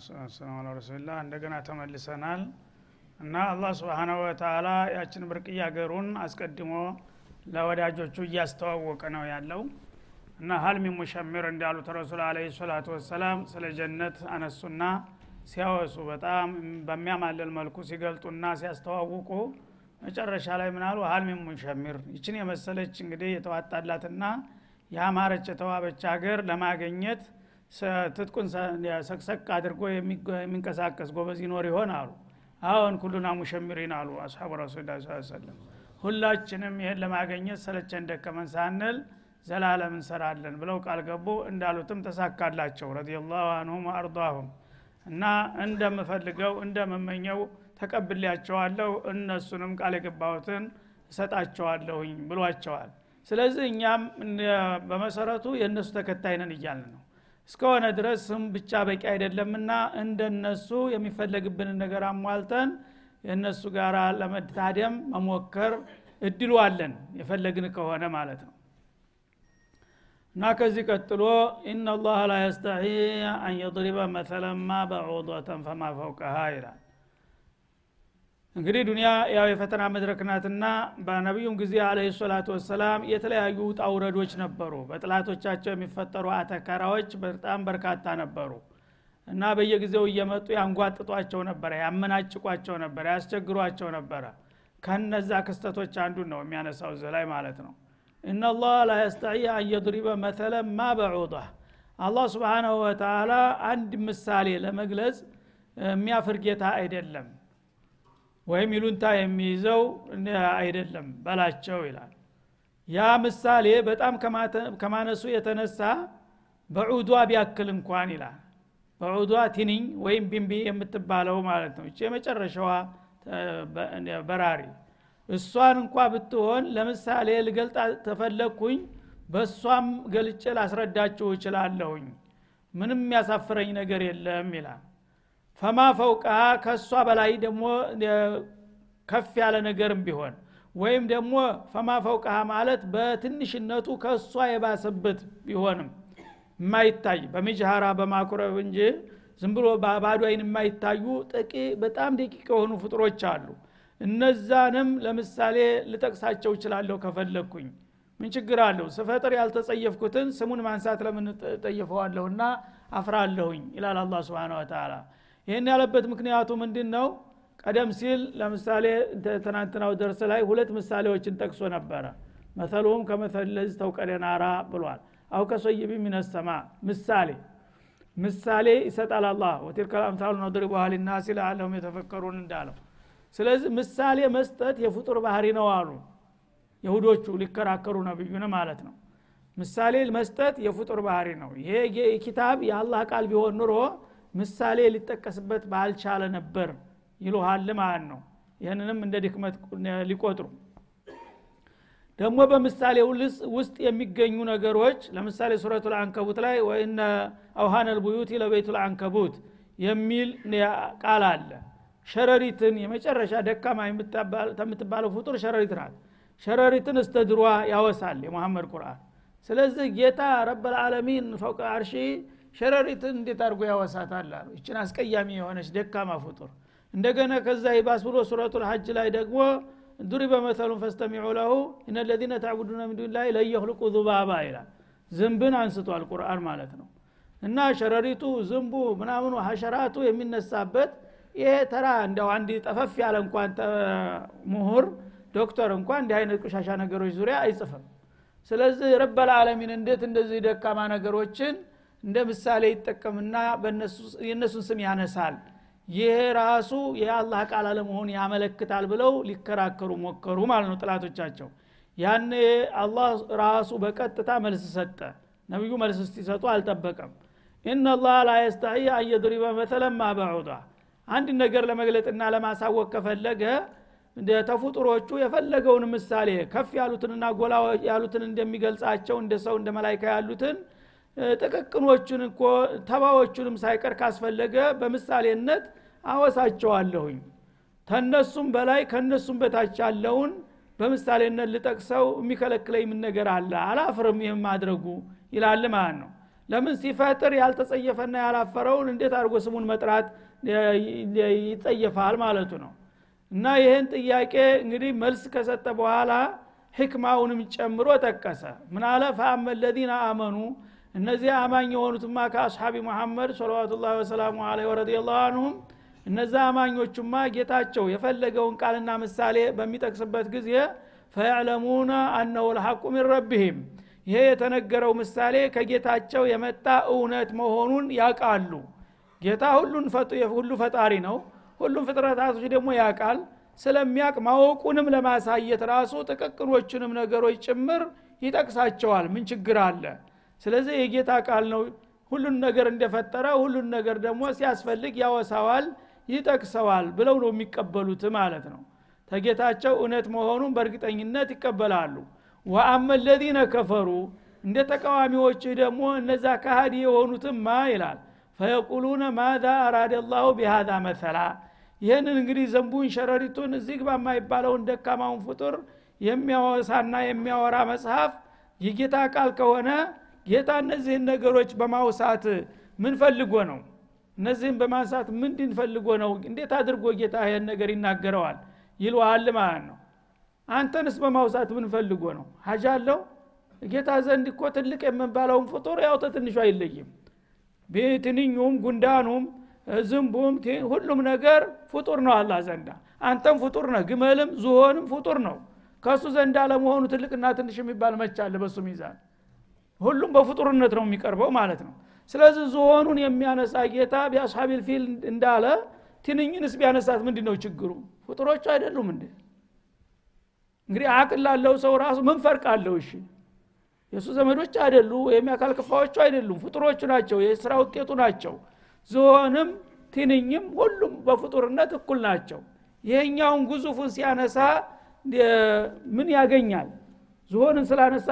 ሰላም አላ ረሱልላህ እንደገና ተመልሰናል። እና አላህ ስብሓናሁ ወተላ ያችን ብርቅዬ ሀገሩን አስቀድሞ ለወዳጆቹ እያስተዋወቀ ነው ያለው። እና ሀልሚ ሙሸሚር እንዳሉት ረሱል አለ ሰላቱ ወሰላም ስለ ጀነት አነሱና ሲያወሱ በጣም በሚያማልል መልኩ ሲገልጡና ሲያስተዋውቁ መጨረሻ ላይ ምናሉ ሀልሚ ሙሸሚር ይችን የመሰለች እንግዲህ የተዋጣላትና የአማረች የተዋበች ሀገር ለማገኘት ትጥቁን ሰቅሰቅ አድርጎ የሚንቀሳቀስ ጎበዝ ይኖር ይሆን አሉ። አሁን ኩሉና ሙሸሚሪን አሉ አስሓቡ ረሱል ሁላችንም ይህን ለማገኘት ሰለቸን ደከመን ሳንል ዘላለም እንሰራለን ብለው ቃል ገቡ። እንዳሉትም ተሳካላቸው። ረዲየላሁ አንሁም ወአርضሁም እና እንደምፈልገው እንደምመኘው ተቀብሌያቸዋለሁ እነሱንም ቃል የገባሁትን እሰጣቸዋለሁኝ ብሏቸዋል። ስለዚህ እኛም በመሰረቱ የእነሱ ተከታይ እያልን ነው እስከሆነ ድረስ ስም ብቻ በቂ አይደለምና እንደነሱ የሚፈለግብንን ነገር አሟልተን የእነሱ ጋር ለመታደም መሞከር እድሉ አለን። የፈለግን ከሆነ ማለት ነው። እና ከዚህ ቀጥሎ ኢናላህ ላ የስተሒ አን የضሪበ መተለማ በዑضተን ፈማ ፈውቀሃ ይላል እንግዲህ ዱኒያ ያው የፈተና መድረክ ናትና በነቢዩም ጊዜ አለ ሰላቱ ወሰላም የተለያዩ ውጣ ውረዶች ነበሩ። በጥላቶቻቸው የሚፈጠሩ አተካራዎች በጣም በርካታ ነበሩ እና በየጊዜው እየመጡ ያንጓጥጧቸው ነበረ ያመናጭቋቸው ነበረ ያስቸግሯቸው ነበረ። ከነዛ ክስተቶች አንዱን ነው የሚያነሳው እዚህ ላይ ማለት ነው። እናላህ ላ የስተዒ አን የድሪበ መተለ ማ በዑዳ። አላህ ስብሓናሁ ወተላ አንድ ምሳሌ ለመግለጽ የሚያፍር ጌታ አይደለም ወይም ይሉንታ የሚይዘው አይደለም በላቸው ይላል። ያ ምሳሌ በጣም ከማነሱ የተነሳ በዑዷ ቢያክል እንኳን ይላል። በዑዷ ቲኒኝ ወይም ቢንቢ የምትባለው ማለት ነው። እቺ የመጨረሻዋ በራሪ። እሷን እንኳ ብትሆን ለምሳሌ ልገልጣ ተፈለግኩኝ በእሷም ገልጬ ላስረዳችሁ እችላለሁኝ። ምንም ያሳፍረኝ ነገር የለም ይላል ፈማ ፈውቃ ከእሷ በላይ ደግሞ ከፍ ያለ ነገርም ቢሆን ወይም ደግሞ ፈማ ፈውቃ ማለት በትንሽነቱ ከእሷ የባሰበት ቢሆንም የማይታይ በሚጅሃራ በማኩረብ እንጂ ዝም ብሎ ባዶ አይን የማይታዩ ጥቂ በጣም ደቂቅ የሆኑ ፍጥሮች አሉ። እነዛንም ለምሳሌ ልጠቅሳቸው እችላለሁ ከፈለግኩኝ ምን ችግር አለው? ስፈጥር ያልተጸየፍኩትን ስሙን ማንሳት ለምን ጠየፈዋለሁና አፍራለሁኝ ይላል አላ ስብን ወተላ ይህን ያለበት ምክንያቱ ምንድን ነው ቀደም ሲል ለምሳሌ ትናንትናው ደርስ ላይ ሁለት ምሳሌዎችን ጠቅሶ ነበረ። መሰሉም ከመሰል ለዚ ተውቀደናራ ብሏል። አው ከሶይቢ ሚነሰማ ምሳሌ። ምሳሌ ይሰጣል አላ ወቲልከ አምሳሉ ነድሪቡሃ ሊናሲ ለአለሁም የተፈከሩን እንዳለው። ስለዚህ ምሳሌ መስጠት የፍጡር ባህሪ ነው አሉ። የሁዶቹ ሊከራከሩ ነብዩን ማለት ነው። ምሳሌ መስጠት የፍጡር ባህሪ ነው። ይሄ ኪታብ የአላህ ቃል ቢሆን ኑሮ ምሳሌ ሊጠቀስበት ባልቻለ ነበር ይሉሃል ማለት ነው። ይህንንም እንደ ድክመት ሊቆጥሩ። ደግሞ በምሳሌ ውስጥ የሚገኙ ነገሮች ለምሳሌ ሱረቱ ልአንከቡት ላይ ወይነ አውሃነ ልቡዩት ለቤቱ ልአንከቡት የሚል ቃል አለ። ሸረሪትን የመጨረሻ ደካማ የምትባለው ፍጡር ሸረሪት ናት። ሸረሪትን እስተ ያወሳል የሙሐመድ ቁርአን። ስለዚህ ጌታ ረበልዓለሚን ፈውቀ አርሺ ሸረሪትን እንዴት አድርጎ ያወሳታል አሉ። ይችን አስቀያሚ የሆነች ደካማ ፍጡር። እንደገና ከዛ ይባስ ብሎ ሱረቱ ልሐጅ ላይ ደግሞ ዱሪበ መተሉን ፈስተሚዑ ለሁ እነ ለዚነ ተዕቡዱነ ምን ላይ ለየክልቁ ዙባባ ይላል። ዝንብን አንስቷል ቁርአን ማለት ነው። እና ሸረሪቱ ዝንቡ ምናምኑ ሀሸራቱ የሚነሳበት ይሄ ተራ እንደው አንድ ጠፈፍ ያለ እንኳን ምሁር ዶክተር እንኳን እንዲህ አይነት ቆሻሻ ነገሮች ዙሪያ አይጽፍም። ስለዚህ ረበልዓለሚን እንዴት እንደዚህ ደካማ ነገሮችን እንደ ምሳሌ ይጠቀምና የእነሱን ስም ያነሳል። ይሄ ራሱ የአላህ ቃል አለመሆን ያመለክታል ብለው ሊከራከሩ ሞከሩ ማለት ነው ጥላቶቻቸው ያኔ አላህ ራሱ በቀጥታ መልስ ሰጠ። ነቢዩ መልስ ሲሰጡ አልጠበቀም። ኢናላህ ላ የስተሒ አየድሪበ መተለማ በዑዳ። አንድ ነገር ለመግለጥና ለማሳወቅ ከፈለገ ተፉጥሮቹ የፈለገውን ምሳሌ ከፍ ያሉትንና ጎላ ያሉትን እንደሚገልጻቸው እንደ ሰው እንደ መላይካ ያሉትን ጥቅቅኖቹን እኮ ተባዎቹንም ሳይቀር ካስፈለገ በምሳሌነት አወሳቸዋለሁኝ። ተነሱም በላይ ከነሱም በታች ያለውን በምሳሌነት ልጠቅሰው የሚከለክለኝ ምን ነገር አለ? አላፍርም ይህም ማድረጉ ይላል ማለት ነው። ለምን ሲፈጥር ያልተጸየፈና ያላፈረውን እንዴት አድርጎ ስሙን መጥራት ይጸየፋል ማለቱ ነው። እና ይህን ጥያቄ እንግዲህ መልስ ከሰጠ በኋላ ሕክማውንም ጨምሮ ጠቀሰ። ምን አለ? ፈአመ ለዚነ አመኑ እነዚህ አማኝ የሆኑትማ ከአስሓቢ ሙሐመድ ሰለዋቱላ ወሰላሙ አለ ወረዲላሁ አንሁም እነዛ አማኞቹማ ጌታቸው የፈለገውን ቃልና ምሳሌ በሚጠቅስበት ጊዜ ፈያዕለሙነ አነሁ ልሐቁ ሚን ረቢህም ይሄ የተነገረው ምሳሌ ከጌታቸው የመጣ እውነት መሆኑን ያውቃሉ። ጌታ ሁሉን ሁሉ ፈጣሪ ነው። ሁሉም ፍጥረታቶች ደግሞ ያውቃል። ስለሚያቅ ማወቁንም ለማሳየት ራሱ ጥቅቅኖቹንም ነገሮች ጭምር ይጠቅሳቸዋል። ምን ችግር አለ ስለዚህ የጌታ ቃል ነው ሁሉን ነገር እንደፈጠረ ሁሉን ነገር ደግሞ ሲያስፈልግ ያወሳዋል ይጠቅሰዋል ብለው ነው የሚቀበሉት ማለት ነው። ተጌታቸው እውነት መሆኑን በእርግጠኝነት ይቀበላሉ። ወአመ ለዚነ ከፈሩ እንደ ተቃዋሚዎች ደግሞ እነዛ ካሃዲ የሆኑትማ ይላል። ፈየቁሉነ ማዛ አራደ ላሁ ቢሃዛ መሰላ። ይህንን እንግዲህ ዘንቡን ሸረሪቱን እዚህ ግባ የማይባለውን ደካማውን ፍጡር የሚያወሳና የሚያወራ መጽሐፍ የጌታ ቃል ከሆነ ጌታ እነዚህን ነገሮች በማውሳት ምን ፈልጎ ነው? እነዚህን በማንሳት ምንድን ፈልጎ ነው? እንዴት አድርጎ ጌታ ይህን ነገር ይናገረዋል? ይልዋል ማለት ነው። አንተንስ በማውሳት ምን ፈልጎ ነው? ሀጃ አለው? ጌታ ዘንድ እኮ ትልቅ የምንባለውን ፍጡር ያው ተትንሹ አይለይም። ትንኙም ጉንዳኑም ዝንቡም ሁሉም ነገር ፍጡር ነው አላ ዘንዳ። አንተም ፍጡር ነህ ግመልም ዝሆንም ፍጡር ነው። ከእሱ ዘንድ አለመሆኑ ትልቅና ትንሽ የሚባል መቻለ በሱ ሚዛን ሁሉም በፍጡርነት ነው የሚቀርበው ማለት ነው። ስለዚህ ዝሆኑን የሚያነሳ ጌታ ቢአስሓቢል ፊል እንዳለ ትንኝንስ ቢያነሳት ምንድ ነው ችግሩ? ፍጡሮቹ አይደሉም እንዴ? እንግዲህ አቅል ላለው ሰው ራሱ ምን ፈርቅ አለው? እሺ የእሱ ዘመዶች አይደሉ ወይም የአካል ክፋዎቹ አይደሉም። ፍጡሮቹ ናቸው የስራ ውጤቱ ናቸው። ዝሆንም ትንኝም ሁሉም በፍጡርነት እኩል ናቸው። ይሄኛውን ግዙፉን ሲያነሳ ምን ያገኛል ዝሆንን ስላነሳ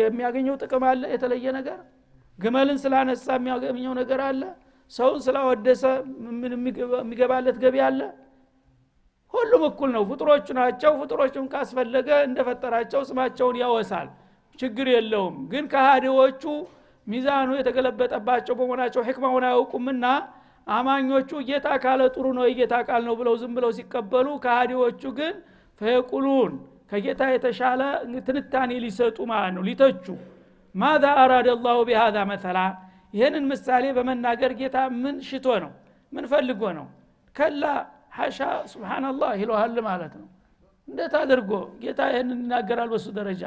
የሚያገኘው ጥቅም አለ? የተለየ ነገር? ግመልን ስላነሳ የሚያገኘው ነገር አለ? ሰውን ስላወደሰ የሚገባለት ገቢ አለ? ሁሉም እኩል ነው። ፍጡሮቹ ናቸው። ፍጡሮቹም ካስፈለገ እንደፈጠራቸው ስማቸውን ያወሳል። ችግር የለውም። ግን ከሃዲዎቹ ሚዛኑ የተገለበጠባቸው በመሆናቸው ሕክማውን አያውቁምና አማኞቹ ጌታ ካለ ጥሩ ነው የጌታ ቃል ነው ብለው ዝም ብለው ሲቀበሉ ከሃዲዎቹ ግን ፈየቁሉን ከጌታ የተሻለ ትንታኔ ሊሰጡ ማለት ነው ሊተቹ። ማዛ አራደ ላሁ ቢሃዛ መተላ። ይህንን ምሳሌ በመናገር ጌታ ምን ሽቶ ነው? ምን ፈልጎ ነው? ከላ ሐሻ ስብናላህ ይለዋል ማለት ነው። እንዴት አድርጎ? ጌታ ይህንን ይናገራል በሱ ደረጃ።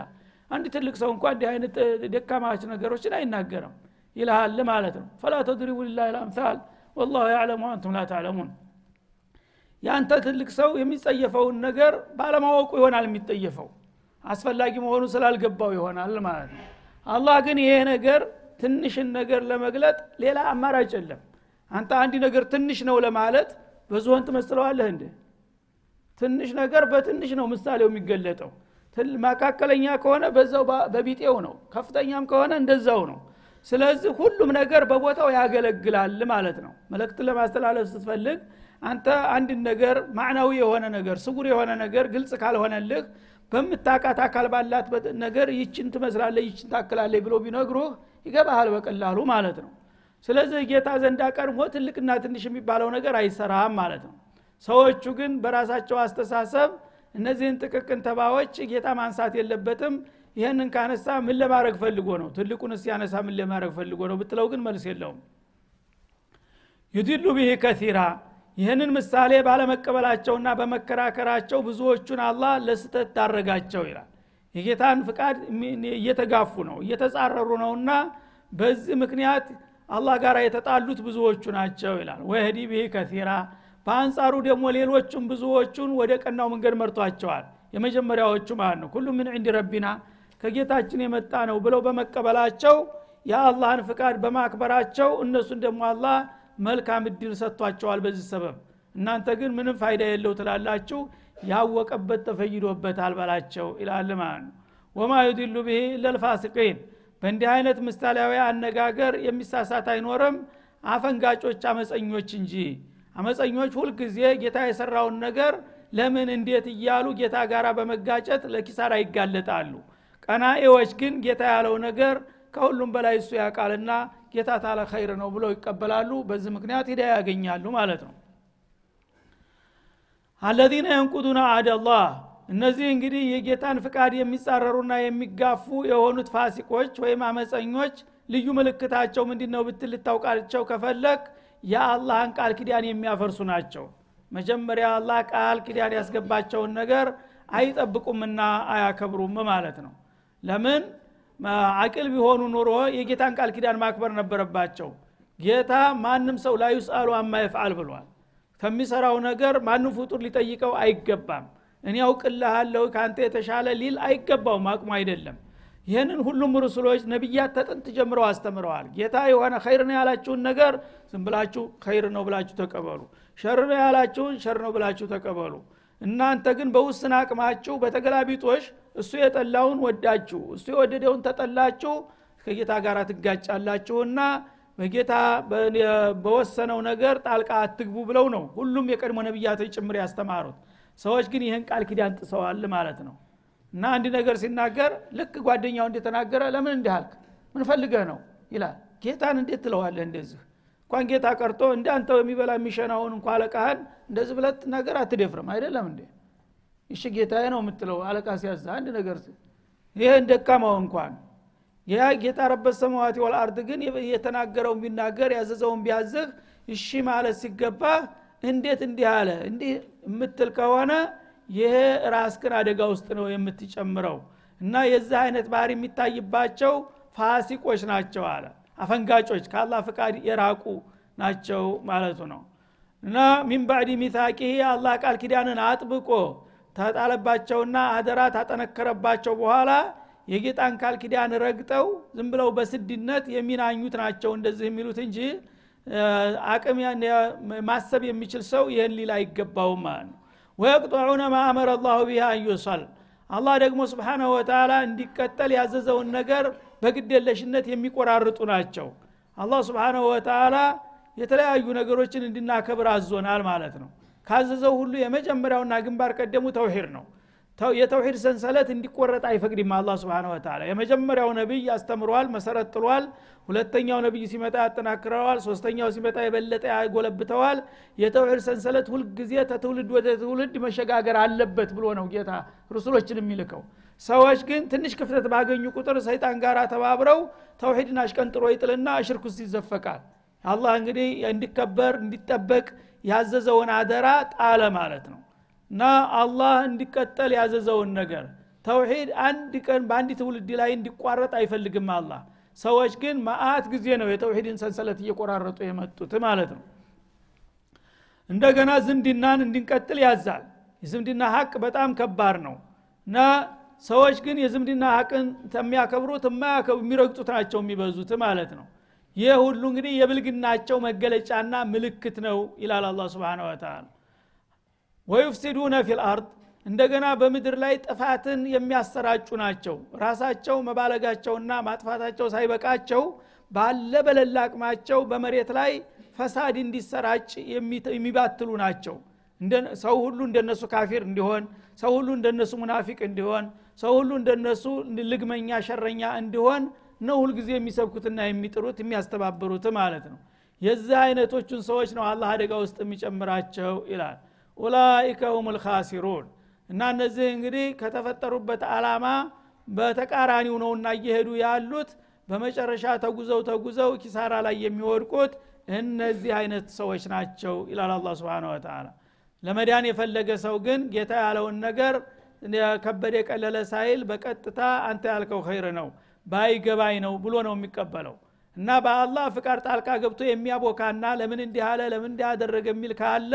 አንድ ትልቅ ሰው እንኳ እንዲህ አይነት ደካማች ነገሮችን አይናገርም ይልሃል ማለት ነው። ፈላ ተድሪቡ ሊላህ ልአምሳል ወላሁ ያዕለሙ አንቱም ላ ታዕለሙን ያንተ ትልቅ ሰው የሚጸየፈውን ነገር ባለማወቁ ይሆናል የሚጠየፈው። አስፈላጊ መሆኑ ስላልገባው ይሆናል ማለት ነው። አላህ ግን ይሄ ነገር ትንሽን ነገር ለመግለጥ ሌላ አማራጭ የለም። አንተ አንድ ነገር ትንሽ ነው ለማለት በዝሆን ትመስለዋለህ እንደ ትንሽ ነገር በትንሽ ነው ምሳሌው የሚገለጠው። መካከለኛ ከሆነ በዛው በቢጤው ነው ከፍተኛም ከሆነ እንደዛው ነው። ስለዚህ ሁሉም ነገር በቦታው ያገለግላል ማለት ነው። መልእክትን ለማስተላለፍ ስትፈልግ አንተ አንድ ነገር ማዕናዊ የሆነ ነገር ስጉር የሆነ ነገር ግልጽ ካልሆነልህ በምታቃት አካል ባላት ነገር ይችን ትመስላለህ ይችን ታክላለህ ብሎ ቢነግሩህ ይገባሃል በቀላሉ ማለት ነው። ስለዚህ ጌታ ዘንድ ቀድሞ ትልቅና ትንሽ የሚባለው ነገር አይሰራም ማለት ነው። ሰዎቹ ግን በራሳቸው አስተሳሰብ እነዚህን ጥቅቅን ተባዎች ጌታ ማንሳት የለበትም። ይህንን ካነሳ ምን ለማድረግ ፈልጎ ነው? ትልቁን ሲያነሳ ምን ለማድረግ ፈልጎ ነው ብትለው ግን መልስ የለውም። ዩድሉ ብህ ከሲራ ይህንን ምሳሌ ባለመቀበላቸውና በመከራከራቸው ብዙዎቹን አላህ ለስተት ታረጋቸው ይላል። የጌታን ፍቃድ እየተጋፉ ነው እየተጻረሩ ነውና በዚህ ምክንያት አላህ ጋር የተጣሉት ብዙዎቹ ናቸው ይላል። ወህዲ ብህ ከሲራ በአንጻሩ ደግሞ ሌሎቹም ብዙዎቹን ወደ ቀናው መንገድ መርቷቸዋል የመጀመሪያዎቹ ማለት ነው። ሁሉ ምን ዕንድ ረቢና ከጌታችን የመጣ ነው ብለው በመቀበላቸው የአላህን ፍቃድ በማክበራቸው እነሱን ደግሞ አላህ መልካም እድል ሰጥቷቸዋል በዚህ ሰበብ። እናንተ ግን ምንም ፋይዳ የለው ትላላችሁ ያወቀበት ተፈይዶበታል በላቸው ይላል ማለት ነው። ወማ ዩድሉ ብሄ ለልፋሲቂን። በእንዲህ አይነት ምሳሌያዊ አነጋገር የሚሳሳት አይኖርም። አፈንጋጮች አመፀኞች እንጂ። አመፀኞች ሁልጊዜ ጌታ የሰራውን ነገር ለምን እንዴት እያሉ ጌታ ጋር በመጋጨት ለኪሳራ ይጋለጣሉ። ቀናኤዎች ግን ጌታ ያለው ነገር ከሁሉም በላይ እሱ ያውቃልና ጌታ ታለ ኸይር ነው ብለው ይቀበላሉ። በዚህ ምክንያት ሂዳ ያገኛሉ ማለት ነው። አለዚነ የንቁዱና አደላህ። እነዚህ እንግዲህ የጌታን ፍቃድ የሚጻረሩና የሚጋፉ የሆኑት ፋሲቆች ወይም አመፀኞች ልዩ ምልክታቸው ምንድ ነው ብትል ልታውቃቸው ከፈለግ የአላህን ቃል ኪዳን የሚያፈርሱ ናቸው። መጀመሪያ አላህ ቃል ኪዳን ያስገባቸውን ነገር አይጠብቁምና አያከብሩም ማለት ነው። ለምን አቅል ቢሆኑ ኑሮ የጌታን ቃል ኪዳን ማክበር ነበረባቸው። ጌታ ማንም ሰው لا يسأل عما يفعل ብሏል። ከሚሰራው ነገር ማንም ፍጡር ሊጠይቀው አይገባም። እኔ አውቅልሃለሁ ከአንተ የተሻለ ሊል አይገባውም አቅሙ አይደለም። ይህንን ሁሉም ረሱሎች ነቢያት ተጥንት ጀምረው አስተምረዋል። ጌታ የሆነ ኸይር ነው ያላችሁን ነገር ዝም ብላችሁ ኸይር ነው ብላችሁ ተቀበሉ። ሸር ነው ያላችሁን ሸር ነው ብላችሁ ተቀበሉ። እናንተ ግን በውስን አቅማችሁ በተገላቢጦሽ እሱ የጠላውን ወዳችሁ እሱ የወደደውን ተጠላችሁ ከጌታ ጋር ትጋጫላችሁና በጌታ በወሰነው ነገር ጣልቃ አትግቡ ብለው ነው ሁሉም የቀድሞ ነቢያቶች ጭምር ያስተማሩት። ሰዎች ግን ይህን ቃል ኪዳን ጥሰዋል ማለት ነው። እና አንድ ነገር ሲናገር ልክ ጓደኛው እንደተናገረ ለምን እንዲህ ምን ፈልገህ ነው? ይላል። ጌታን እንዴት ትለዋለህ እንደዚህ? እንኳን ጌታ ቀርቶ እንደ አንተ የሚበላ የሚሸናውን እንኳ አለቃህን እንደዚህ ብለት ነገር አትደፍርም። አይደለም እንዴ እሺ ጌታዬ ነው የምትለው? አለቃ ሲያዛ አንድ ነገር ይህ ደካማው እንኳን ያ ጌታ ረበት ሰማዋት ወልአርድ ግን የተናገረውን ቢናገር ያዘዘውን ቢያዝህ እሺ ማለት ሲገባ እንዴት እንዲህ አለ? እንዲህ የምትል ከሆነ ይሄ ራስክን አደጋ ውስጥ ነው የምትጨምረው እና የዚህ አይነት ባህር የሚታይባቸው ፋሲቆች ናቸው አለ። አፈንጋጮች ከአላህ ፍቃድ የራቁ ናቸው ማለቱ ነው። እና ሚን ባዕድ አላህ ቃል ኪዳንን አጥብቆ ተጣለባቸውና አደራ ታጠነከረባቸው በኋላ የጌጣን ቃል ኪዳን ረግጠው ዝም ብለው በስድነት የሚናኙት ናቸው እንደዚህ የሚሉት እንጂ አቅም ማሰብ የሚችል ሰው ይህን ሊል አይገባውም ማለት ነው። ወየቅጠዑነ ማ አመረ ላሁ ቢሃ አንዩሰል አላህ ደግሞ ስብሓናሁ ወተላ እንዲቀጠል ያዘዘውን ነገር በግደለሽነት የሚቆራርጡ ናቸው። አላህ ስብሓናሁ ወተላ የተለያዩ ነገሮችን እንድናከብር አዞናል ማለት ነው ካዘዘው ሁሉ የመጀመሪያውና ግንባር ቀደሙ ተውሂድ ነው። የተውሂድ ሰንሰለት እንዲቆረጥ አይፈቅድም አላ ስብን ወተላ የመጀመሪያው ነቢይ አስተምሯል መሰረት ጥሏል። ሁለተኛው ነቢይ ሲመጣ ያጠናክረዋል። ሶስተኛው ሲመጣ የበለጠ ያጎለብተዋል። የተውሂድ ሰንሰለት ሁልጊዜ ተትውልድ ወደ ትውልድ መሸጋገር አለበት ብሎ ነው ጌታ ሩሱሎችን የሚልከው። ሰዎች ግን ትንሽ ክፍተት ባገኙ ቁጥር ሰይጣን ጋር ተባብረው ተውሂድን አሽቀንጥሮ ይጥልና እሽርክ ውስጥ ይዘፈቃል። አላህ እንግዲህ እንዲከበር እንዲጠበቅ ያዘዘውን አደራ ጣለ ማለት ነው። እና አላህ እንዲቀጠል ያዘዘውን ነገር። ተውሂድ አንድ ቀን በአንድ ትውልድ ላይ እንዲቋረጥ አይፈልግም አላህ። ሰዎች ግን ማአት ጊዜ ነው የተውሂድን ሰንሰለት እየቆራረጡ የመጡት ማለት ነው። እንደገና ዝምድናን እንድንቀጥል ያዛል። የዝምድና ሀቅ በጣም ከባድ ነው። እና ሰዎች ግን የዝምድና ሀቅን የሚያከብሩት የሚረግጡት ናቸው የሚበዙት ማለት ነው ይህ ሁሉ እንግዲህ የብልግናቸው መገለጫና ምልክት ነው ይላል አላህ سبحانه وتعالى ويفسدون في الأرض እንደገና በምድር ላይ ጥፋትን የሚያሰራጩ ናቸው። ራሳቸው መባለጋቸውና ማጥፋታቸው ሳይበቃቸው ባለ በሌለ አቅማቸው በመሬት ላይ ፈሳድ እንዲሰራጭ የሚባትሉ ናቸው። ሰው ሁሉ እንደነሱ ካፊር እንዲሆን ሰው ሁሉ እንደነሱ ሙናፊቅ እንዲሆን ሰው ሁሉ እንደነሱ ልግመኛ ሸረኛ እንዲሆን ነው ሁልጊዜ የሚሰብኩትና የሚጥሩት የሚያስተባብሩት ማለት ነው። የዚህ አይነቶቹን ሰዎች ነው አላህ አደጋ ውስጥ የሚጨምራቸው ይላል። ኡላይከ ሁም ልካሲሩን እና እነዚህ እንግዲህ ከተፈጠሩበት አላማ በተቃራኒው ነውና እየሄዱ ያሉት በመጨረሻ ተጉዘው ተጉዘው ኪሳራ ላይ የሚወድቁት እነዚህ አይነት ሰዎች ናቸው ይላል አላ ስብን ወተላ ለመዳን የፈለገ ሰው ግን ጌታ ያለውን ነገር ከበደ የቀለለ ሳይል በቀጥታ አንተ ያልከው ኸይር ነው ባይገባኝ ነው ብሎ ነው የሚቀበለው። እና በአላህ ፍቃድ ጣልቃ ገብቶ የሚያቦካና ለምን እንዲህ አለ ለምን እንዲህ አደረገ የሚል ካለ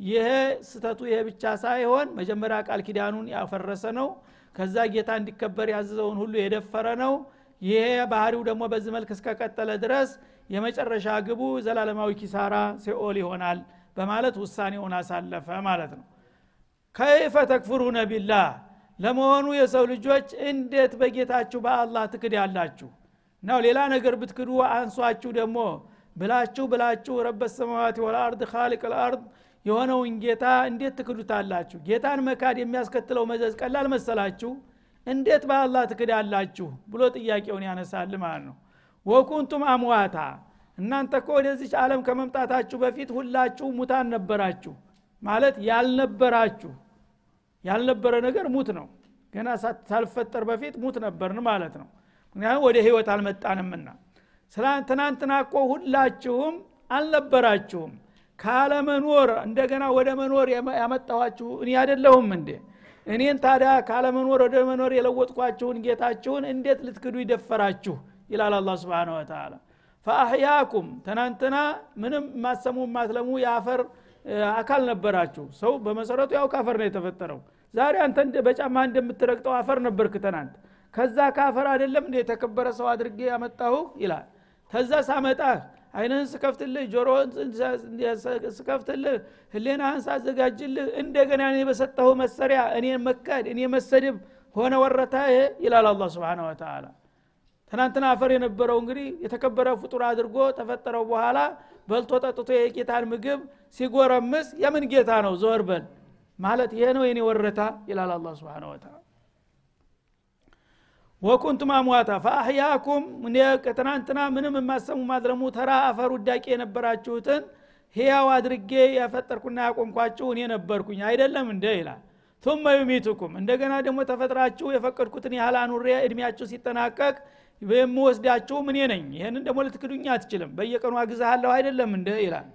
ይሄ ስተቱ ይሄ ብቻ ሳይሆን መጀመሪያ ቃል ኪዳኑን ያፈረሰ ነው። ከዛ ጌታ እንዲከበር ያዘዘውን ሁሉ የደፈረ ነው። ይሄ ባህሪው ደግሞ በዚህ መልክ እስከቀጠለ ድረስ የመጨረሻ ግቡ ዘላለማዊ ኪሳራ ሲኦል ይሆናል በማለት ውሳኔውን አሳለፈ ማለት ነው። ከይፈ ተክፍሩነ ቢላህ ለመሆኑ የሰው ልጆች እንዴት በጌታችሁ በአላህ ትክድ ያላችሁ? ነው ሌላ ነገር ብትክዱ አንሷችሁ ደግሞ ብላችሁ ብላችሁ ረበት ሰማዋት ወልአርድ ካሊቅ ልአርድ የሆነውን ጌታ እንዴት ትክዱታላችሁ? ጌታን መካድ የሚያስከትለው መዘዝ ቀላል መሰላችሁ? እንዴት በአላህ ትክዳላችሁ ብሎ ጥያቄውን ያነሳል ማለት ነው። ወኩንቱም አምዋታ እናንተ እኮ ወደዚች ዓለም ከመምጣታችሁ በፊት ሁላችሁ ሙታን ነበራችሁ። ማለት ያልነበራችሁ ያልነበረ ነገር ሙት ነው። ገና ሳልፈጠር በፊት ሙት ነበርን ማለት ነው። ምክንያቱም ወደ ህይወት አልመጣንምና። ትናንትና እኮ ሁላችሁም አልነበራችሁም። ካለመኖር እንደገና ወደ መኖር ያመጣኋችሁ እኔ አይደለሁም እንዴ? እኔን ታዲያ ካለመኖር ወደ መኖር የለወጥኳችሁን ጌታችሁን እንዴት ልትክዱ ይደፈራችሁ? ይላል አላ ስብን ወተላ ፈአህያኩም ትናንትና ምንም ማሰሙ ማትለሙ የአፈር አካል ነበራችሁ። ሰው በመሰረቱ ያው ካፈር ነው የተፈጠረው። ዛሬ አንተ በጫማ እንደምትረግጠው አፈር ነበርክ ትናንት። ከዛ ካፈር አይደለም እንደ የተከበረ ሰው አድርጌ ያመጣሁ ይላል። ተዛ ሳመጣህ አይንህን ስከፍትልህ ጆሮህን ስከፍትልህ ህሌናህን ሳዘጋጅልህ እንደገና እኔ በሰጠሁ መሰሪያ እኔን መካድ እኔ መሰድብ ሆነ ወረታ ይላል አላ ስብን ወተላ ትናንትና አፈር የነበረው እንግዲህ የተከበረ ፍጡር አድርጎ ተፈጠረው በኋላ በልቶ ጠጥቶ የጌታን ምግብ ሲጎረምስ የምን ጌታ ነው? ዞር በል። ማለት ይሄ ነው የኔ ወረታ ይላል አላ ስብን ወተላ ወኩንቱም አምዋታ ፈአህያኩም ከትናንትና ምንም የማሰሙ ማድረሙ ተራ አፈር ውዳቄ የነበራችሁትን ህያው አድርጌ ያፈጠርኩና ያቆምኳችሁ እኔ ነበርኩኝ። አይደለም እንደ ይላል። ቱመ ዩሚቱኩም እንደገና ደግሞ ተፈጥራችሁ የፈቀድኩትን ያህል አኑሬ እድሜያችሁ ሲጠናቀቅ የምወስዳችሁም እኔ ነኝ ይህንን ደግሞ ልትክዱኝ አትችልም በየቀኑ አግዛሃለሁ አይደለም እንደ ይላል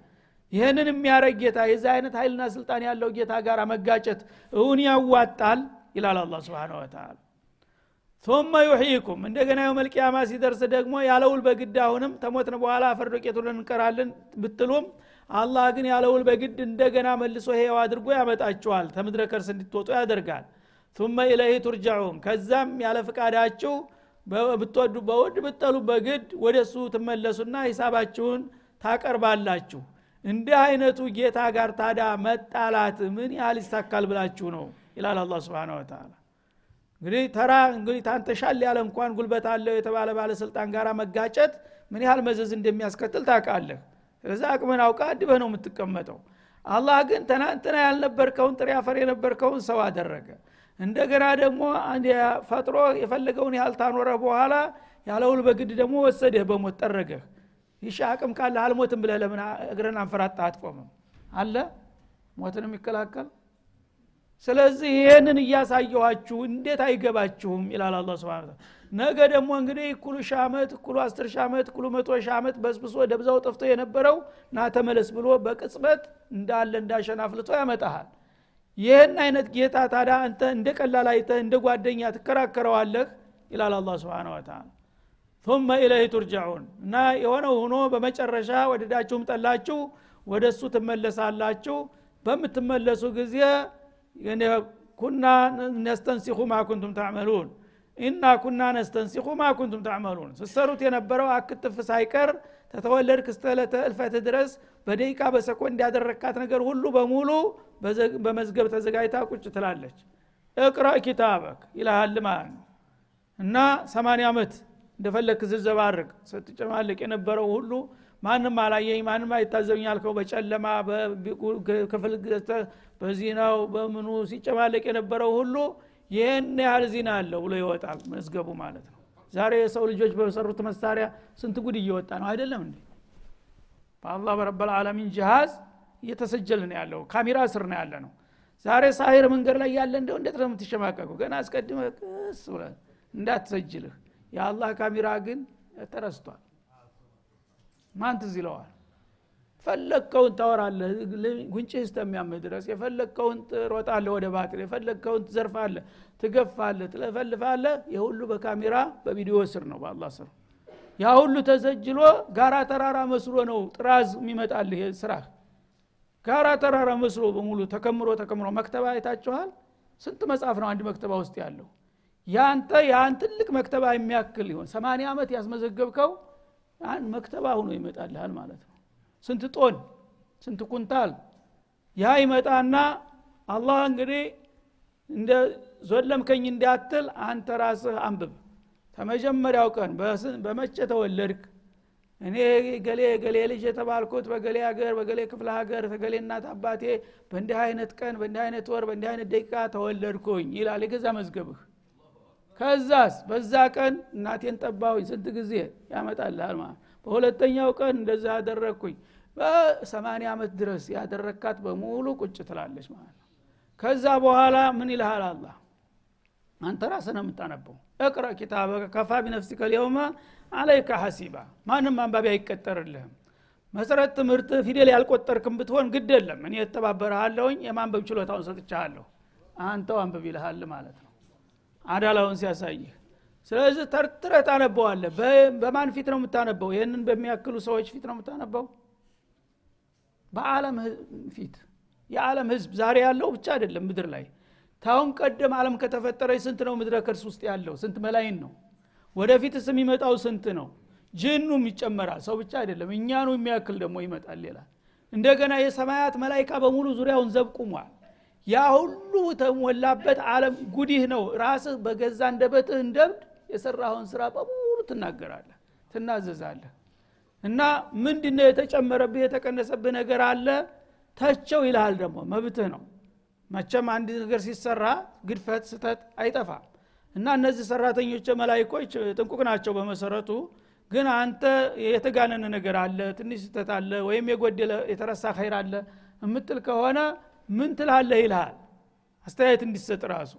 ይህንን የሚያረግ ጌታ የዚህ አይነት ኃይልና ስልጣን ያለው ጌታ ጋር መጋጨት እውን ያዋጣል ይላል አላ ስብን ወተላ ثم يحييكم እንደገና የውመልቅያማ ሲደርስ ደግሞ ያለውል በግድ አሁንም ተሞትን በኋላ አፈር ዶቄቱን እንቀራለን ብትሉም አላህ ግን ያለውል በግድ እንደገና መልሶ ሄው አድርጎ ያመጣችኋል ተምድረ ከርስ እንድትወጡ ያደርጋል ثم ኢለይህ ቱርጃዑን ከዛም ያለ ፍቃዳችሁ ብትወዱ በውድ ብጠሉ በግድ ወደ እሱ ትመለሱና ሂሳባችሁን ታቀርባላችሁ። እንዲህ አይነቱ ጌታ ጋር ታዳ መጣላት ምን ያህል ይሳካል ብላችሁ ነው? ይላል አላ ስብን ወተላ እንግዲህ ተራ እንግዲህ ታንተሻል ያለ እንኳን ጉልበት አለው የተባለ ባለስልጣን ጋር መጋጨት ምን ያህል መዘዝ እንደሚያስከትል ታውቃለህ? ስለዚህ አቅምን አውቃ አድበህ ነው የምትቀመጠው። አላህ ግን ትናንትና ያልነበርከውን ጥሬ አፈር የነበርከውን ሰው አደረገ እንደገና ደግሞ ፈጥሮ የፈለገውን ያህል ታኖረ በኋላ ያለውል በግድ ደግሞ ወሰደህ በሞት ጠረገህ። ይሻ አቅም ካለ አልሞትም ብለህ ለምን እግረን አንፈራጣ አትቆምም? አለ? ሞትን የሚከላከል? ስለዚህ ይህንን እያሳየኋችሁ እንዴት አይገባችሁም? ይላል አላ ስብን ነገ ደግሞ እንግዲህ እኩሉ ሺ ዓመት እኩሉ አስር ሺ ዓመት እኩሉ መቶ ሺ ዓመት በስብሶ ደብዛው ጠፍቶ የነበረው ና ተመለስ ብሎ በቅጽበት እንዳለ እንዳሸና አፍልቶ ያመጣሃል ይህን አይነት ጌታ ታዲያ አንተ እንደ ቀላል አይተህ እንደ ጓደኛ ትከራከረዋለህ? ይላል አላ ስብን ወተላ ثم ቱርጃዑን እና የሆነው ሆኖ በመጨረሻ ወደዳችሁም ጠላችሁ ወደ እሱ ትመለሳላችሁ። በምትመለሱ ጊዜ ኩና ነስተንሲኹ ማ ኩንቱም ታዕመሉን ኢና ኩና ነስተንሲኹ ማ ኩንቱም ታዕመሉን ስሰሩት የነበረው አክትፍ ሳይቀር ተተወለድክ እስተ ዕለተ እልፈት ድረስ በደቂቃ በሰኮንድ ያደረካት ነገር ሁሉ በሙሉ በመዝገብ ተዘጋጅታ ቁጭ ትላለች። እቅራ ኪታበክ ይልሃል ማለት ነው እና ሰማንያ ዓመት እንደፈለክ ስዘባርቅ ስትጨማልቅ የነበረው ሁሉ ማንም አላየኝ ማንም አይታዘብኝ ያልከው በጨለማ ክፍል በዚናው በምኑ ሲጨማለቅ የነበረው ሁሉ ይህን ያህል ዚና አለው ብሎ ይወጣል መዝገቡ ማለት ነው። ዛሬ የሰው ልጆች በሰሩት መሳሪያ ስንት ጉድ እየወጣ ነው? አይደለም እንዴ? በአላህ በረበል ዓለሚን ጅሃዝ እየተሰጀል ነው ያለው ካሜራ ስር ነው ያለ ነው ዛሬ ሳሂር መንገድ ላይ ያለ እንደው እንዴት ነው የምትሸማቀቁ? ገና አስቀድመ ቅስ ብለ እንዳትሰጅልህ። የአላህ ካሜራ ግን ተረስቷል። ማን ትዝ ይለዋል ፈለግከውን ታወራለህ ጉንጭህ እስተሚያምህ ድረስ የፈለግከውን ትሮጣለህ ወደ ባትል የፈለግከውን ትዘርፋለህ ትገፋለህ ትለፈልፋለህ። የሁሉ በካሜራ በቪዲዮ ስር ነው በአላ ስር። ያ ሁሉ ተሰጅሎ ጋራ ተራራ መስሎ ነው ጥራዝ የሚመጣልህ ስራ። ጋራ ተራራ መስሎ በሙሉ ተከምሮ ተከምሮ መክተባ አይታችኋል? ስንት መጽሐፍ ነው አንድ መክተባ ውስጥ ያለው? ያንተ ያን ትልቅ መክተባ የሚያክል ይሆን ሰማኒያ ዓመት ያስመዘገብከው መክተባ ሁኖ ይመጣልሃል ማለት ነው ስንት ጦን ስንት ኩንታል ያ ይመጣና አላህ እንግዲህ እንደ ዞለምከኝ እንዳትል አንተ ራስህ አንብብ። ተመጀመሪያው ቀን በመቼ ተወለድክ? እኔ ገሌ ገሌ ልጅ የተባልኩት በገሌ ሀገር በገሌ ክፍለ ሀገር ተገሌ እናት አባቴ በእንዲህ አይነት ቀን በእንዲህ አይነት ወር በእንዲህ አይነት ደቂቃ ተወለድኩኝ ይላል የገዛ መዝገብህ። ከዛስ በዛ ቀን እናቴን ጠባሁኝ ስንት ጊዜ? ያመጣልሃል ማለት በሁለተኛው ቀን እንደዛ አደረግኩኝ በሰማንያ ዓመት ድረስ ያደረካት በሙሉ ቁጭ ትላለች ማለት ነው። ከዛ በኋላ ምን ይልሃል አላ አንተ ራስህ ነው የምታነበው። እቅረ ኪታበ ከፋ ቢነፍሲከ ልየውመ አለይከ ሐሲባ። ማንም አንባቢ አይቀጠርልህም። መሰረት ትምህርት ፊደል ያልቆጠርክም ብትሆን ግድ የለም። እኔ የተባበረሃለሁኝ የማንበብ ችሎታውን ሰጥቻለሁ። አንተው አንብብ ይልሃል ማለት ነው። አዳላውን ሲያሳይህ። ስለዚህ ተርትረ ታነበዋለህ። በማን ፊት ነው የምታነበው? ይህንን በሚያክሉ ሰዎች ፊት ነው የምታነበው በአለም ፊት የዓለም ህዝብ ዛሬ ያለው ብቻ አይደለም ምድር ላይ። ታሁን ቀደም አለም ከተፈጠረች ስንት ነው ምድረ ከርስ ውስጥ ያለው? ስንት መላይን ነው? ወደፊትስ የሚመጣው ስንት ነው? ጅኑም ይጨመራል ሰው ብቻ አይደለም እኛኑ የሚያክል ደግሞ ይመጣል ሌላ እንደገና የሰማያት መላይካ በሙሉ ዙሪያውን ዘብ ቁሟል። ያ ሁሉ ተሞላበት አለም ጉዲህ ነው። ራስህ በገዛ እንደበትህ እንደብድ የሰራኸውን ስራ በሙሉ ትናገራለህ ትናዘዛለህ እና ምንድነው የተጨመረብህ? የተቀነሰብህ ነገር አለ? ተቸው ይልሃል ደግሞ መብትህ ነው። መቸም አንድ ነገር ሲሰራ ግድፈት ስተት አይጠፋም። እና እነዚህ ሰራተኞች መላይኮች ጥንቁቅ ናቸው በመሰረቱ። ግን አንተ የተጋነነ ነገር አለ ትንሽ ስተት አለ ወይም የጎደለ የተረሳ ኸይር አለ የምትል ከሆነ ምን ትላለህ ይልሃል? አስተያየት እንዲሰጥ ራሱ።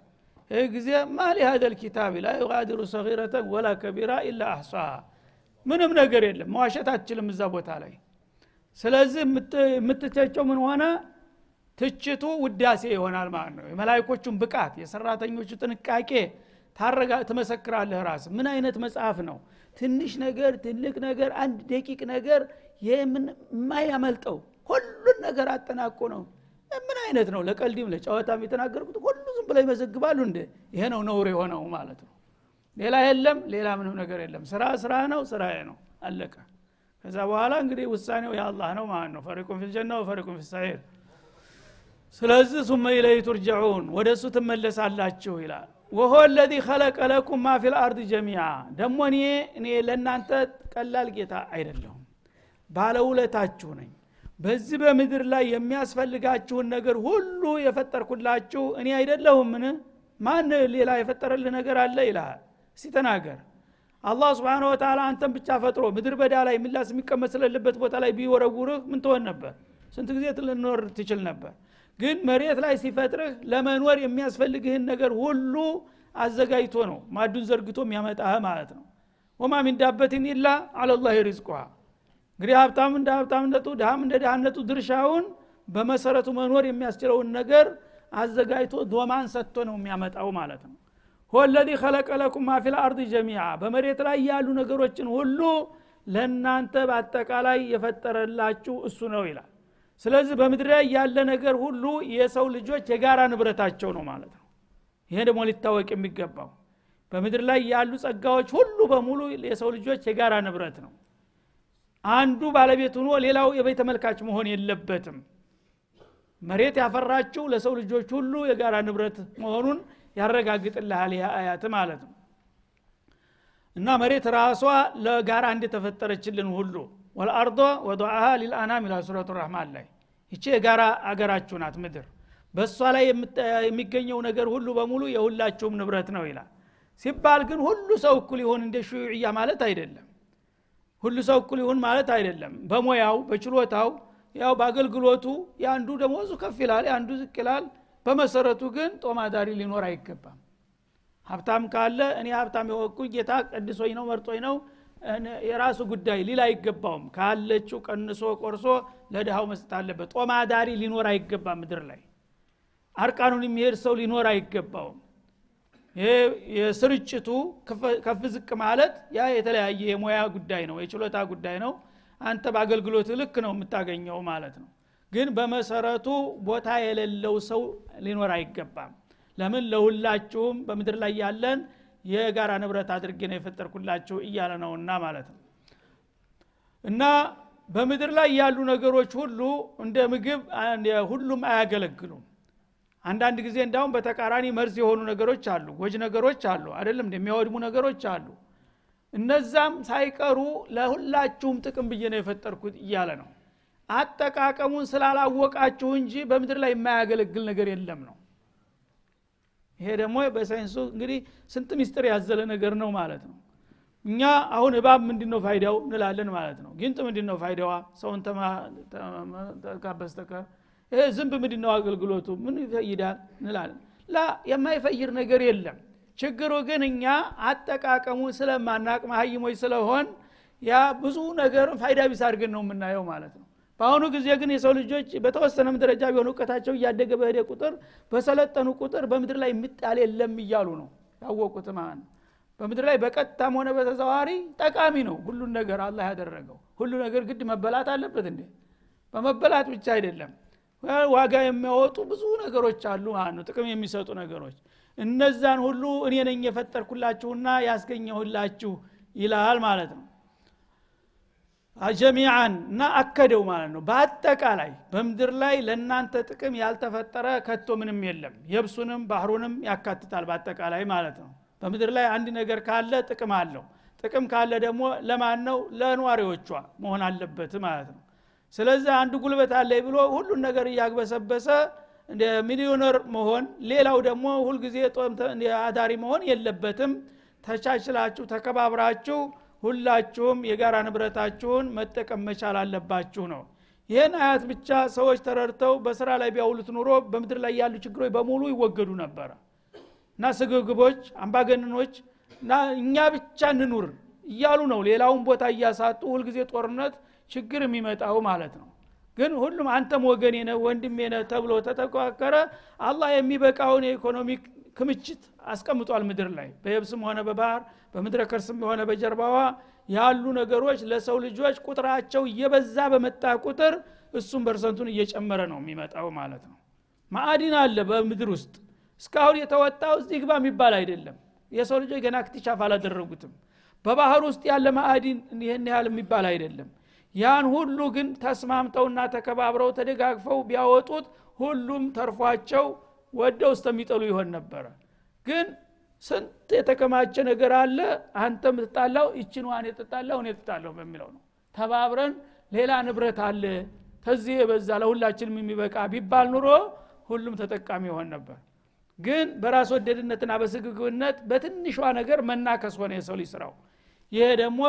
ይህ ጊዜ ማሊ ሀደል ኪታብ ላ ዩጋዲሩ ሰጊረተን ወላ ከቢራ ኢላ አሕሷሃ ምንም ነገር የለም። መዋሸት አትችልም እዛ ቦታ ላይ። ስለዚህ የምትተቸው ምን ሆነ? ትችቱ ውዳሴ ይሆናል ማለት ነው። የመላይኮቹን ብቃት የሰራተኞቹ ጥንቃቄ ታረጋ ትመሰክራለህ ራስ ምን አይነት መጽሐፍ ነው? ትንሽ ነገር ትልቅ ነገር አንድ ደቂቅ ነገር የማያመልጠው ሁሉን ነገር አጠናቆ ነው። ምን አይነት ነው? ለቀልዲም ለጨዋታም የተናገርኩት ሁሉ ዝም ብለው ይመዘግባሉ እንደ ይሄ ነው ነውር የሆነው ማለት ነው ሌላ የለም ሌላ ምንም ነገር የለም። ስራ ስራ ነው ስራ ነው። አለቀ። ከዛ በኋላ እንግዲህ ውሳኔው የአላህ ነው ማለት ነው። ፈሪቁን ፊልጀና ወፈሪቁን ፊሳይር ስለዚህ ሱመ ኢለይ ቱርጀዑን ወደ እሱ ትመለሳላችሁ ይላል። ወሆ ለዚ ከለቀ ለኩም ማ ፊ ልአርድ ጀሚያ ደሞ እኔ እኔ ለእናንተ ቀላል ጌታ አይደለሁም። ባለውለታችሁ ነኝ። በዚህ በምድር ላይ የሚያስፈልጋችሁን ነገር ሁሉ የፈጠርኩላችሁ እኔ አይደለሁም ምን ማን ሌላ የፈጠረልህ ነገር አለ ይልሃል እስቲ ተናገር አላህ ስብን ወተላ አንተን ብቻ ፈጥሮ ምድር በዳ ላይ ምላስ የሚቀመጥ ስለሌለበት ቦታ ላይ ቢወረውርህ ምን ትሆን ነበር? ስንት ጊዜ ልኖር ትችል ነበር? ግን መሬት ላይ ሲፈጥርህ ለመኖር የሚያስፈልግህን ነገር ሁሉ አዘጋጅቶ ነው ማዱን ዘርግቶ የሚያመጣህ ማለት ነው። وما من دابة إلا على الله رزقها እንግዲህ ሀብታም እንደ ሀብታምነቱ ድሃም እንደ ድሃነቱ ድርሻውን በመሰረቱ መኖር የሚያስችለውን ነገር አዘጋጅቶ ዶማን ሰጥቶ ነው የሚያመጣው ማለት ነው هو الذي خلق لكم ما في الأرض جميعا። በመሬት ላይ ያሉ ነገሮችን ሁሉ ለእናንተ በአጠቃላይ የፈጠረላችሁ እሱ ነው ይላል። ስለዚህ በምድር ላይ ያለ ነገር ሁሉ የሰው ልጆች የጋራ ንብረታቸው ነው ማለት ነው። ይሄ ደግሞ ሊታወቅ የሚገባው በምድር ላይ ያሉ ጸጋዎች ሁሉ በሙሉ የሰው ልጆች የጋራ ንብረት ነው። አንዱ ባለቤት ሆኖ ሌላው የቤት ተመልካች መሆን የለበትም። መሬት ያፈራችው ለሰው ልጆች ሁሉ የጋራ ንብረት መሆኑን ያረጋግጥልሃል አያት ማለት ነው። እና መሬት ራሷ ለጋራ እንደተፈጠረችልን ሁሉ ወልአርዶ ወዱዓሃ ሊልአናም ይላል ሱረቱ ረህማን ላይ። ይቺ የጋራ አገራችሁ ናት ምድር። በእሷ ላይ የሚገኘው ነገር ሁሉ በሙሉ የሁላችሁም ንብረት ነው ይላል። ሲባል ግን ሁሉ ሰው እኩል ይሆን እንደ ሹዕያ ማለት አይደለም። ሁሉ ሰው እኩል ይሁን ማለት አይደለም። በሙያው በችሎታው ያው በአገልግሎቱ የአንዱ ደሞዙ ከፍ ይላል የአንዱ ዝቅ ይላል። በመሰረቱ ግን ጦማዳሪ ሊኖር አይገባም። ሀብታም ካለ እኔ ሀብታም የወቅኩኝ ጌታ ቀድሶኝ ነው መርጦኝ ነው የራሱ ጉዳይ ሊል አይገባውም። ካለችው ቀንሶ ቆርሶ ለድሃው መስጠት አለበት። ጦማዳሪ ሊኖር አይገባም ምድር ላይ። አርቃኑን የሚሄድ ሰው ሊኖር አይገባውም። የስርጭቱ ከፍ ዝቅ ማለት ያ የተለያየ የሙያ ጉዳይ ነው የችሎታ ጉዳይ ነው። አንተ በአገልግሎት ልክ ነው የምታገኘው ማለት ነው ግን በመሰረቱ ቦታ የሌለው ሰው ሊኖር አይገባም። ለምን? ለሁላችሁም በምድር ላይ ያለን የጋራ ንብረት አድርጌ ነው የፈጠርኩላችሁ እያለ ነውና ማለት ነው። እና በምድር ላይ ያሉ ነገሮች ሁሉ እንደ ምግብ ሁሉም አያገለግሉም። አንዳንድ ጊዜ እንዳሁም በተቃራኒ መርዝ የሆኑ ነገሮች አሉ ጎጅ ነገሮች አሉ አይደለም? እንደሚያወድሙ ነገሮች አሉ። እነዛም ሳይቀሩ ለሁላችሁም ጥቅም ብዬ ነው የፈጠርኩት እያለ ነው አጠቃቀሙን ስላላወቃችሁ እንጂ በምድር ላይ የማያገለግል ነገር የለም ነው። ይሄ ደግሞ በሳይንሱ እንግዲህ ስንት ሚስጥር ያዘለ ነገር ነው ማለት ነው። እኛ አሁን እባብ ምንድን ነው ፋይዳው እንላለን ማለት ነው። ጊንጥ ምንድን ነው ፋይዳዋ? ሰውን ተካ በስተቀር ይሄ ዝንብ ምንድን ነው አገልግሎቱ? ምን ይፈይዳል እንላለን። ላ የማይፈይር ነገር የለም። ችግሩ ግን እኛ አጠቃቀሙ ስለማናቅ መሀይሞች ስለሆን ያ ብዙ ነገር ፋይዳ ቢስ አድርገን ነው የምናየው ማለት ነው በአሁኑ ጊዜ ግን የሰው ልጆች በተወሰነም ደረጃ ቢሆን እውቀታቸው እያደገ በሄደ ቁጥር በሰለጠኑ ቁጥር በምድር ላይ የሚጣል የለም እያሉ ነው ያወቁት ማለት ነው። በምድር ላይ በቀጥታም ሆነ በተዘዋሪ ጠቃሚ ነው ሁሉን ነገር አላህ ያደረገው። ሁሉ ነገር ግድ መበላት አለበት እንዴ? በመበላት ብቻ አይደለም። ዋጋ የሚያወጡ ብዙ ነገሮች አሉ ማለት ነው ጥቅም የሚሰጡ ነገሮች። እነዛን ሁሉ እኔ ነኝ የፈጠርኩላችሁና ያስገኘሁላችሁ ይላል ማለት ነው ጀሚዓን እና አከደው ማለት ነው። በአጠቃላይ በምድር ላይ ለእናንተ ጥቅም ያልተፈጠረ ከቶ ምንም የለም። የብሱንም ባህሩንም ያካትታል በአጠቃላይ ማለት ነው። በምድር ላይ አንድ ነገር ካለ ጥቅም አለው። ጥቅም ካለ ደግሞ ለማን ነው? ለኗሪዎቿ መሆን አለበት ማለት ነው። ስለዚህ አንዱ ጉልበት አለ ብሎ ሁሉን ነገር እያግበሰበሰ ሚሊዮነር መሆን ሌላው ደግሞ ሁልጊዜ አዳሪ መሆን የለበትም። ተቻችላችሁ ተከባብራችሁ ሁላችሁም የጋራ ንብረታችሁን መጠቀም መቻል አለባችሁ ነው። ይህን አያት ብቻ ሰዎች ተረድተው በስራ ላይ ቢያውሉት ኑሮ በምድር ላይ ያሉ ችግሮች በሙሉ ይወገዱ ነበረ እና ስግብግቦች አምባገነኖች እና እኛ ብቻ እንኑር እያሉ ነው ሌላውን ቦታ እያሳጡ ሁልጊዜ ጦርነት ችግር የሚመጣው ማለት ነው። ግን ሁሉም አንተም ወገኔ ነህ ወንድሜ ነህ ተብሎ ተተኳከረ። አላህ የሚበቃውን የኢኮኖሚክ ክምችት አስቀምጧል ምድር ላይ። በየብስም ሆነ በባህር በምድረ ከርስም ሆነ በጀርባዋ ያሉ ነገሮች ለሰው ልጆች ቁጥራቸው እየበዛ በመጣ ቁጥር እሱም በርሰንቱን እየጨመረ ነው የሚመጣው ማለት ነው። ማዕዲን አለ በምድር ውስጥ። እስካሁን የተወጣው እዚህ ግባ የሚባል አይደለም። የሰው ልጆች ገና ክትሻፍ አላደረጉትም። በባህር ውስጥ ያለ ማዕዲን ይህን ያህል የሚባል አይደለም። ያን ሁሉ ግን ተስማምተውና ተከባብረው ተደጋግፈው ቢያወጡት ሁሉም ተርፏቸው ወደው እስተሚጠሉ ይሆን ነበረ ግን ስንት የተከማቸ ነገር አለ አንተ ምትጣላው ይችን ዋን የትጣላው እኔ ትጣለሁ በሚለው ነው ተባብረን ሌላ ንብረት አለ ከዚህ የበዛ ለሁላችንም የሚበቃ ቢባል ኑሮ ሁሉም ተጠቃሚ ይሆን ነበር ግን በራስ ወደድነትና በስግግብነት በትንሿ ነገር መናከስ ሆነ የሰው ልጅ ስራው ይሄ ደግሞ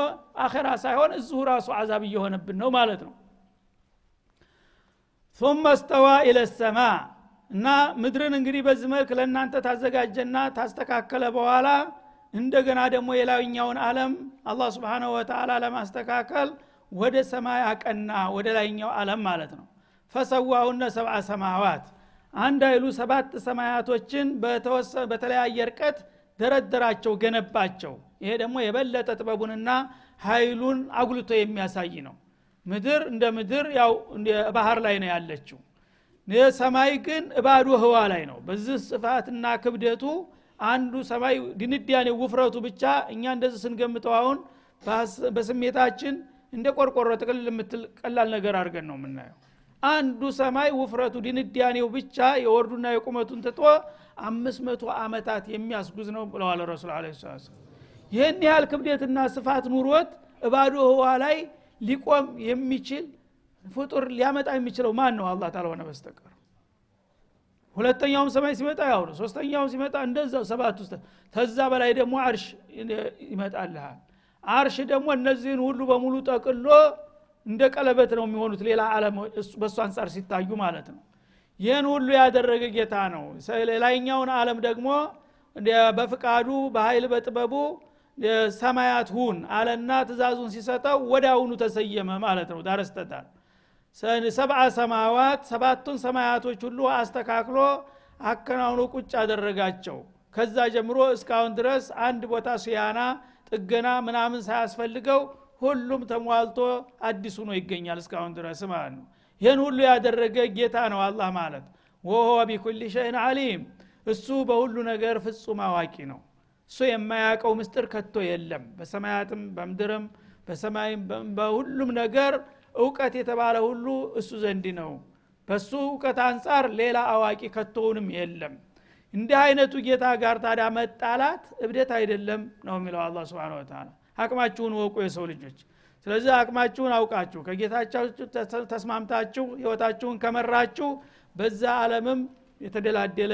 አኸራ ሳይሆን እዚሁ ራሱ አዛብ እየሆነብን ነው ማለት ነው ثم استوى الى السماء እና ምድርን እንግዲህ በዚህ መልክ ለእናንተ ታዘጋጀና ታስተካከለ በኋላ እንደገና ደግሞ የላይኛውን አለም አላህ ስብንሁ ወተላ ለማስተካከል ወደ ሰማይ አቀና ወደ ላይኛው አለም ማለት ነው። ፈሰዋሁነ ሰብአ ሰማዋት። አንድ አይሉ ሰባት ሰማያቶችን በተለያየ እርቀት ደረደራቸው ገነባቸው። ይሄ ደግሞ የበለጠ ጥበቡንና ኃይሉን አጉልቶ የሚያሳይ ነው። ምድር እንደ ምድር ያው ባህር ላይ ነው ያለችው ሰማይ ግን እባዶ ህዋ ላይ ነው። በዚህ ስፋትና ክብደቱ አንዱ ሰማይ ድንዳኔ ውፍረቱ ብቻ። እኛ እንደዚህ ስንገምተው አሁን በስሜታችን እንደ ቆርቆሮ ጥቅል የምትል ቀላል ነገር አድርገን ነው የምናየው። አንዱ ሰማይ ውፍረቱ ድንዳኔው ብቻ የወርዱና የቁመቱን ትቶ አምስት መቶ ዓመታት የሚያስጉዝ ነው ብለዋል ረሱል አለ ሰላት ይህን ያህል ክብደትና ስፋት ኑሮት እባዶ ህዋ ላይ ሊቆም የሚችል ፍጡር ሊያመጣ የሚችለው ማን ነው አላህ ታልሆነ በስተቀር። ሁለተኛውም ሰማይ ሲመጣ ያው ነው። ሶስተኛውም ሲመጣ እንደዛው ሰባት ውስጥ ተዛ በላይ ደግሞ አርሽ ይመጣልሃል። አርሽ ደግሞ እነዚህን ሁሉ በሙሉ ጠቅሎ እንደ ቀለበት ነው የሚሆኑት። ሌላ አለም በእሱ አንጻር ሲታዩ ማለት ነው። ይህን ሁሉ ያደረገ ጌታ ነው። ሌላኛውን አለም ደግሞ በፍቃዱ በኃይል በጥበቡ ሰማያት ሁን አለና ትእዛዙን ሲሰጠው አሁኑ ተሰየመ ማለት ነው። ዳረስተታል ሰብአ ሰማዋት ሰባቱን ሰማያቶች ሁሉ አስተካክሎ አከናውኖ ቁጭ አደረጋቸው። ከዛ ጀምሮ እስካሁን ድረስ አንድ ቦታ ሲያና ጥገና ምናምን ሳያስፈልገው ሁሉም ተሟልቶ አዲሱ ነው ይገኛል እስካሁን ድረስ ማለት ነው። ይህን ሁሉ ያደረገ ጌታ ነው አላህ ማለት። ወሆ ቢኩል ሸይን አሊም እሱ በሁሉ ነገር ፍጹም አዋቂ ነው። እሱ የማያውቀው ምስጥር ከቶ የለም። በሰማያትም በምድርም በሰማይም በሁሉም ነገር እውቀት የተባለ ሁሉ እሱ ዘንድ ነው። በሱ እውቀት አንጻር ሌላ አዋቂ ከቶውንም የለም። እንዲህ አይነቱ ጌታ ጋር ታዲያ መጣላት እብደት አይደለም ነው የሚለው አላ ስብን ተላ አቅማችሁን ወቁ የሰው ልጆች። ስለዚህ አቅማችሁን አውቃችሁ ከጌታቻችሁ ተስማምታችሁ ህይወታችሁን ከመራችሁ በዛ አለምም የተደላደለ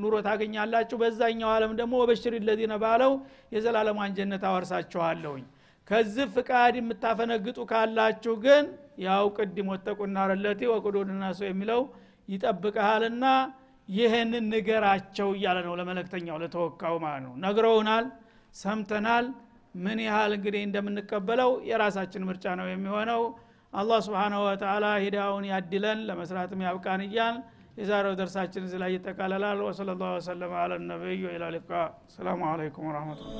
ኑሮ ታገኛላችሁ። በዛኛው ዓለም ደግሞ ወበሽር ለዚነ ባለው የዘላለሟን ጀነት አወርሳችኋለሁኝ ከዚህ ፍቃድ የምታፈነግጡ ካላችሁ ግን ያው ቅድም ወጠቁና ረለቲ ወቁዱንና ሰው የሚለው ይጠብቀሃልና ይህንን ንገራቸው እያለ ነው ለመለክተኛው ለተወካው ማለት ነው። ነግረውናል ሰምተናል። ምን ያህል እንግዲህ እንደምንቀበለው የራሳችን ምርጫ ነው የሚሆነው። አላህ ስብሓናሁ ወተላ ሂዳውን ያድለን ለመስራትም ያብቃን እያል የዛሬው ደርሳችን እዚህ ላይ ይጠቃለላል። ወሰለ ላሁ ወሰለም አለ ነቢይ ወኢላ ሊቃ። ሰላሙ አለይኩም ወረህመቱላ